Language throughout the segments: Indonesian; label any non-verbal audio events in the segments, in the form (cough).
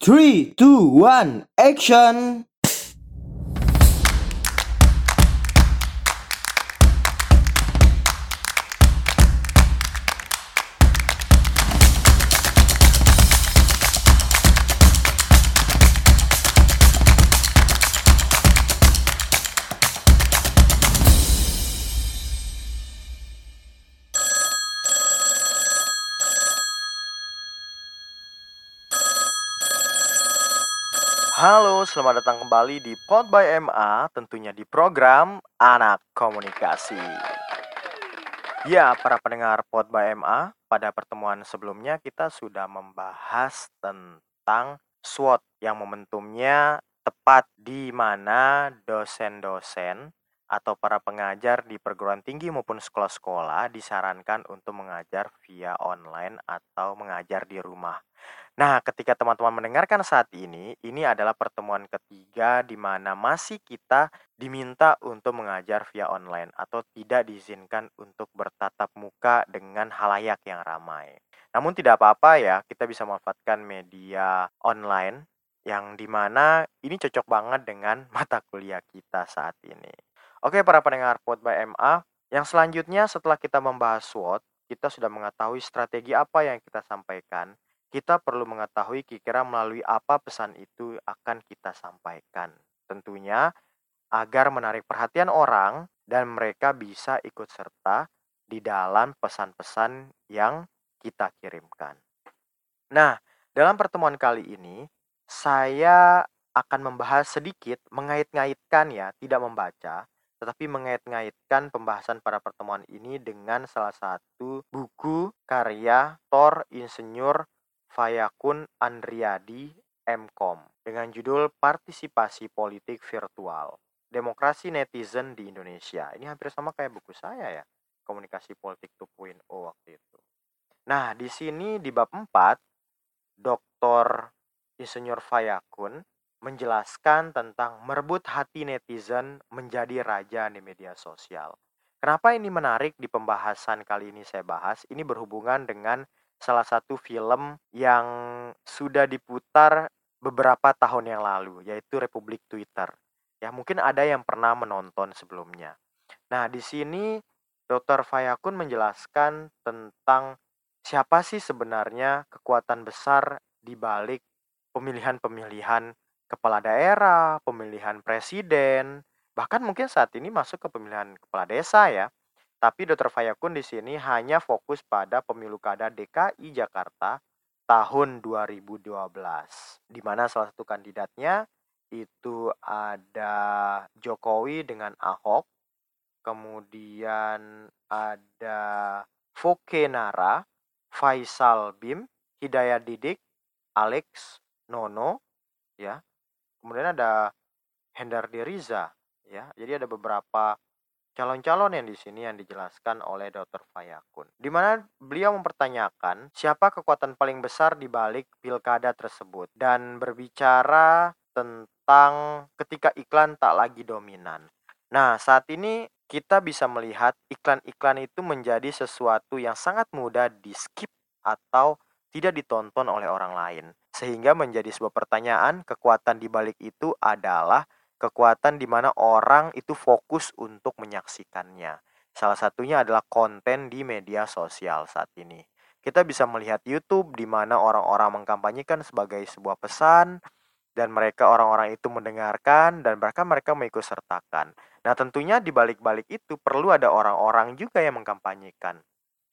Three, two, one, action! Halo, selamat datang kembali di Pod by MA, tentunya di program Anak Komunikasi. Ya, para pendengar Pod by MA, pada pertemuan sebelumnya kita sudah membahas tentang SWOT yang momentumnya tepat di mana dosen-dosen atau para pengajar di perguruan tinggi maupun sekolah-sekolah disarankan untuk mengajar via online atau mengajar di rumah. Nah, ketika teman-teman mendengarkan saat ini, ini adalah pertemuan ketiga di mana masih kita diminta untuk mengajar via online atau tidak diizinkan untuk bertatap muka dengan halayak yang ramai. Namun tidak apa-apa ya, kita bisa memanfaatkan media online yang di mana ini cocok banget dengan (laughs) mata kuliah kita saat ini. Oke, para pendengar Pod by MA, yang selanjutnya setelah kita membahas SWOT, kita sudah mengetahui strategi apa yang kita sampaikan kita perlu mengetahui kira-kira melalui apa pesan itu akan kita sampaikan. Tentunya agar menarik perhatian orang dan mereka bisa ikut serta di dalam pesan-pesan yang kita kirimkan. Nah, dalam pertemuan kali ini saya akan membahas sedikit mengait-ngaitkan ya, tidak membaca, tetapi mengait-ngaitkan pembahasan pada pertemuan ini dengan salah satu buku karya Tor Insinyur Fayakun Andriadi Mkom dengan judul Partisipasi Politik Virtual. Demokrasi Netizen di Indonesia. Ini hampir sama kayak buku saya ya. Komunikasi Politik 2.0 waktu itu. Nah, di sini di bab 4 Dr. Insinyur Fayakun menjelaskan tentang merebut hati netizen menjadi raja di media sosial. Kenapa ini menarik di pembahasan kali ini saya bahas? Ini berhubungan dengan salah satu film yang sudah diputar beberapa tahun yang lalu, yaitu Republik Twitter. Ya, mungkin ada yang pernah menonton sebelumnya. Nah, di sini Dr. Fayakun menjelaskan tentang siapa sih sebenarnya kekuatan besar di balik pemilihan-pemilihan kepala daerah, pemilihan presiden, bahkan mungkin saat ini masuk ke pemilihan kepala desa ya. Tapi Dr. Fayakun di sini hanya fokus pada pemilu kada DKI Jakarta tahun 2012 di mana salah satu kandidatnya itu ada Jokowi dengan Ahok, kemudian ada Fokenara, Faisal Bim, Hidayat Didik, Alex Nono, ya. Kemudian ada Hendar Diriza, ya. Jadi ada beberapa calon-calon yang di sini yang dijelaskan oleh Dr. Fayakun. Di mana beliau mempertanyakan siapa kekuatan paling besar di balik pilkada tersebut dan berbicara tentang ketika iklan tak lagi dominan. Nah, saat ini kita bisa melihat iklan-iklan itu menjadi sesuatu yang sangat mudah di skip atau tidak ditonton oleh orang lain. Sehingga menjadi sebuah pertanyaan, kekuatan di balik itu adalah kekuatan di mana orang itu fokus untuk menyaksikannya. Salah satunya adalah konten di media sosial saat ini. Kita bisa melihat YouTube di mana orang-orang mengkampanyekan sebagai sebuah pesan dan mereka orang-orang itu mendengarkan dan bahkan mereka mengikut sertakan. Nah, tentunya di balik-balik itu perlu ada orang-orang juga yang mengkampanyekan.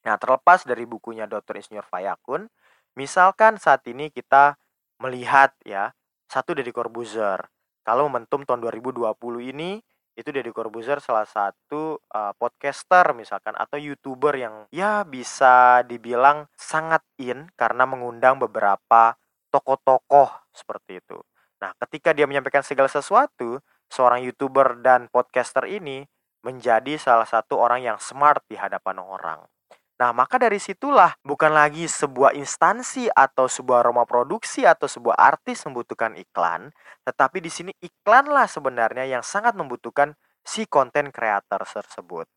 Nah, terlepas dari bukunya Dr. Insinyur Fayakun, misalkan saat ini kita melihat ya, satu dari Corbuzier kalau momentum tahun 2020 ini itu Deddy Corbuzier salah satu uh, podcaster misalkan atau youtuber yang ya bisa dibilang sangat in karena mengundang beberapa tokoh-tokoh seperti itu. Nah, ketika dia menyampaikan segala sesuatu, seorang youtuber dan podcaster ini menjadi salah satu orang yang smart di hadapan orang. Nah, maka dari situlah bukan lagi sebuah instansi atau sebuah rumah produksi atau sebuah artis membutuhkan iklan, tetapi di sini iklanlah sebenarnya yang sangat membutuhkan si konten creator tersebut.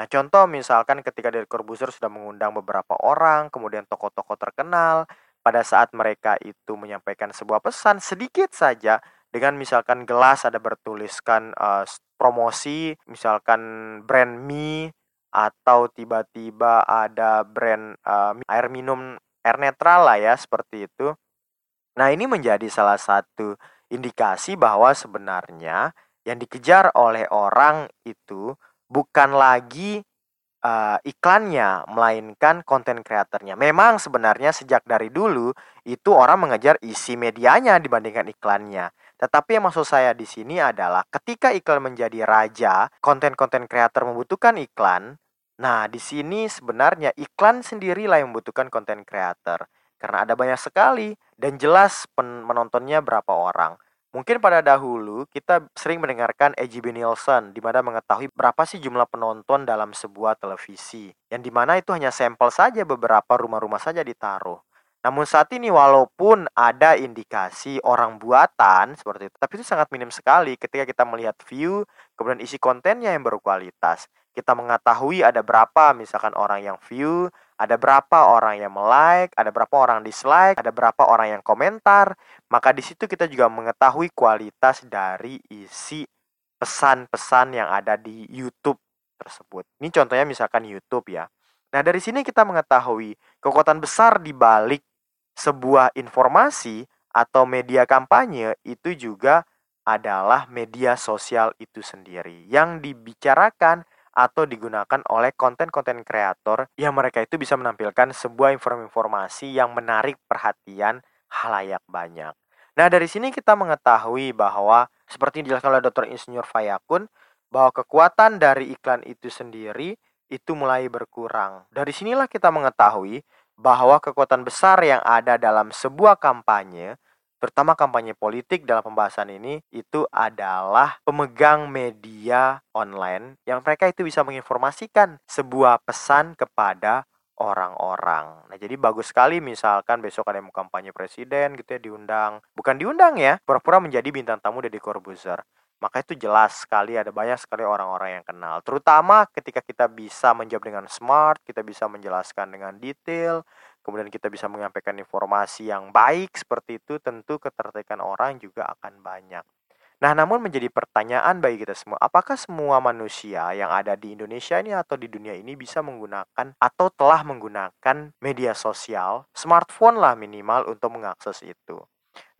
Nah, contoh misalkan ketika dari Corbuzier sudah mengundang beberapa orang, kemudian tokoh-tokoh terkenal, pada saat mereka itu menyampaikan sebuah pesan sedikit saja dengan misalkan gelas ada bertuliskan uh, promosi, misalkan brand mie atau tiba-tiba ada brand uh, air minum air netral lah ya seperti itu. Nah, ini menjadi salah satu indikasi bahwa sebenarnya yang dikejar oleh orang itu bukan lagi uh, iklannya, melainkan konten kreatornya. Memang sebenarnya sejak dari dulu itu orang mengejar isi medianya dibandingkan iklannya. Tetapi yang maksud saya di sini adalah ketika iklan menjadi raja, konten-konten kreator membutuhkan iklan. Nah, di sini sebenarnya iklan sendirilah yang membutuhkan konten kreator. Karena ada banyak sekali dan jelas penontonnya berapa orang. Mungkin pada dahulu kita sering mendengarkan EGB Nielsen di mana mengetahui berapa sih jumlah penonton dalam sebuah televisi. Yang di mana itu hanya sampel saja beberapa rumah-rumah saja ditaruh. Namun saat ini walaupun ada indikasi orang buatan seperti itu, tapi itu sangat minim sekali ketika kita melihat view, kemudian isi kontennya yang berkualitas. Kita mengetahui ada berapa misalkan orang yang view, ada berapa orang yang like, ada berapa orang dislike, ada berapa orang yang komentar. Maka di situ kita juga mengetahui kualitas dari isi pesan-pesan yang ada di YouTube tersebut. Ini contohnya misalkan YouTube ya. Nah, dari sini kita mengetahui kekuatan besar di balik sebuah informasi atau media kampanye itu juga adalah media sosial itu sendiri yang dibicarakan atau digunakan oleh konten-konten kreator yang mereka itu bisa menampilkan sebuah informasi yang menarik perhatian halayak banyak. Nah, dari sini kita mengetahui bahwa seperti yang dijelaskan oleh Dr. Insinyur Fayakun bahwa kekuatan dari iklan itu sendiri itu mulai berkurang. Dari sinilah kita mengetahui bahwa kekuatan besar yang ada dalam sebuah kampanye terutama kampanye politik dalam pembahasan ini itu adalah pemegang media online yang mereka itu bisa menginformasikan sebuah pesan kepada orang-orang. Nah, jadi bagus sekali misalkan besok ada yang mau kampanye presiden gitu ya diundang. Bukan diundang ya, pura-pura menjadi bintang tamu dari Corbuzier. Maka itu jelas sekali ada banyak sekali orang-orang yang kenal. Terutama ketika kita bisa menjawab dengan smart, kita bisa menjelaskan dengan detail, kemudian kita bisa menyampaikan informasi yang baik seperti itu, tentu ketertarikan orang juga akan banyak. Nah, namun menjadi pertanyaan bagi kita semua, apakah semua manusia yang ada di Indonesia ini atau di dunia ini bisa menggunakan atau telah menggunakan media sosial, smartphone lah minimal untuk mengakses itu.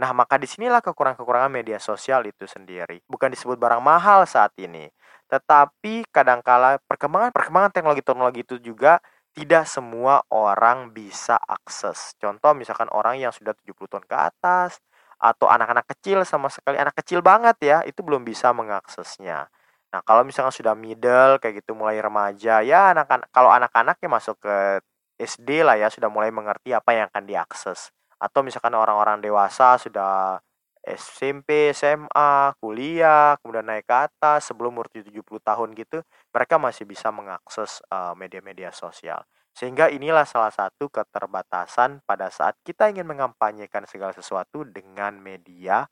Nah, maka di sinilah kekurangan-kekurangan media sosial itu sendiri. Bukan disebut barang mahal saat ini, tetapi kadangkala perkembangan-perkembangan teknologi-teknologi itu juga tidak semua orang bisa akses. Contoh misalkan orang yang sudah 70 tahun ke atas atau anak-anak kecil sama sekali anak kecil banget ya, itu belum bisa mengaksesnya. Nah, kalau misalkan sudah middle kayak gitu mulai remaja, ya anak-anak kalau anak-anak ya masuk ke SD lah ya sudah mulai mengerti apa yang akan diakses. Atau misalkan orang-orang dewasa sudah SMP, SMA, kuliah, kemudian naik ke atas sebelum umur 70 tahun gitu, mereka masih bisa mengakses media-media uh, sosial. Sehingga inilah salah satu keterbatasan pada saat kita ingin mengampanyekan segala sesuatu dengan media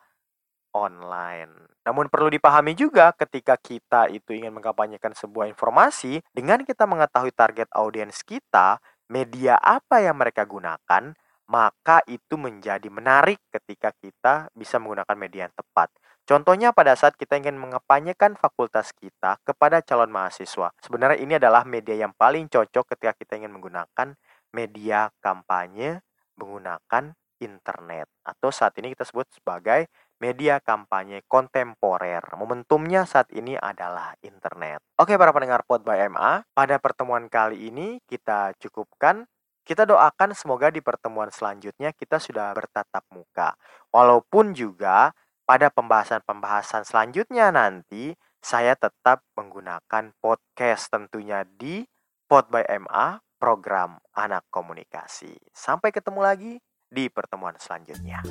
online. Namun perlu dipahami juga ketika kita itu ingin mengkampanyekan sebuah informasi, dengan kita mengetahui target audiens kita, media apa yang mereka gunakan, maka itu menjadi menarik ketika kita bisa menggunakan media yang tepat. Contohnya pada saat kita ingin mengepanyakan fakultas kita kepada calon mahasiswa. Sebenarnya ini adalah media yang paling cocok ketika kita ingin menggunakan media kampanye menggunakan internet atau saat ini kita sebut sebagai media kampanye kontemporer. Momentumnya saat ini adalah internet. Oke para pendengar Pod by MA, pada pertemuan kali ini kita cukupkan kita doakan semoga di pertemuan selanjutnya kita sudah bertatap muka. Walaupun juga pada pembahasan-pembahasan selanjutnya nanti saya tetap menggunakan podcast tentunya di Pod by MA program Anak Komunikasi. Sampai ketemu lagi di pertemuan selanjutnya.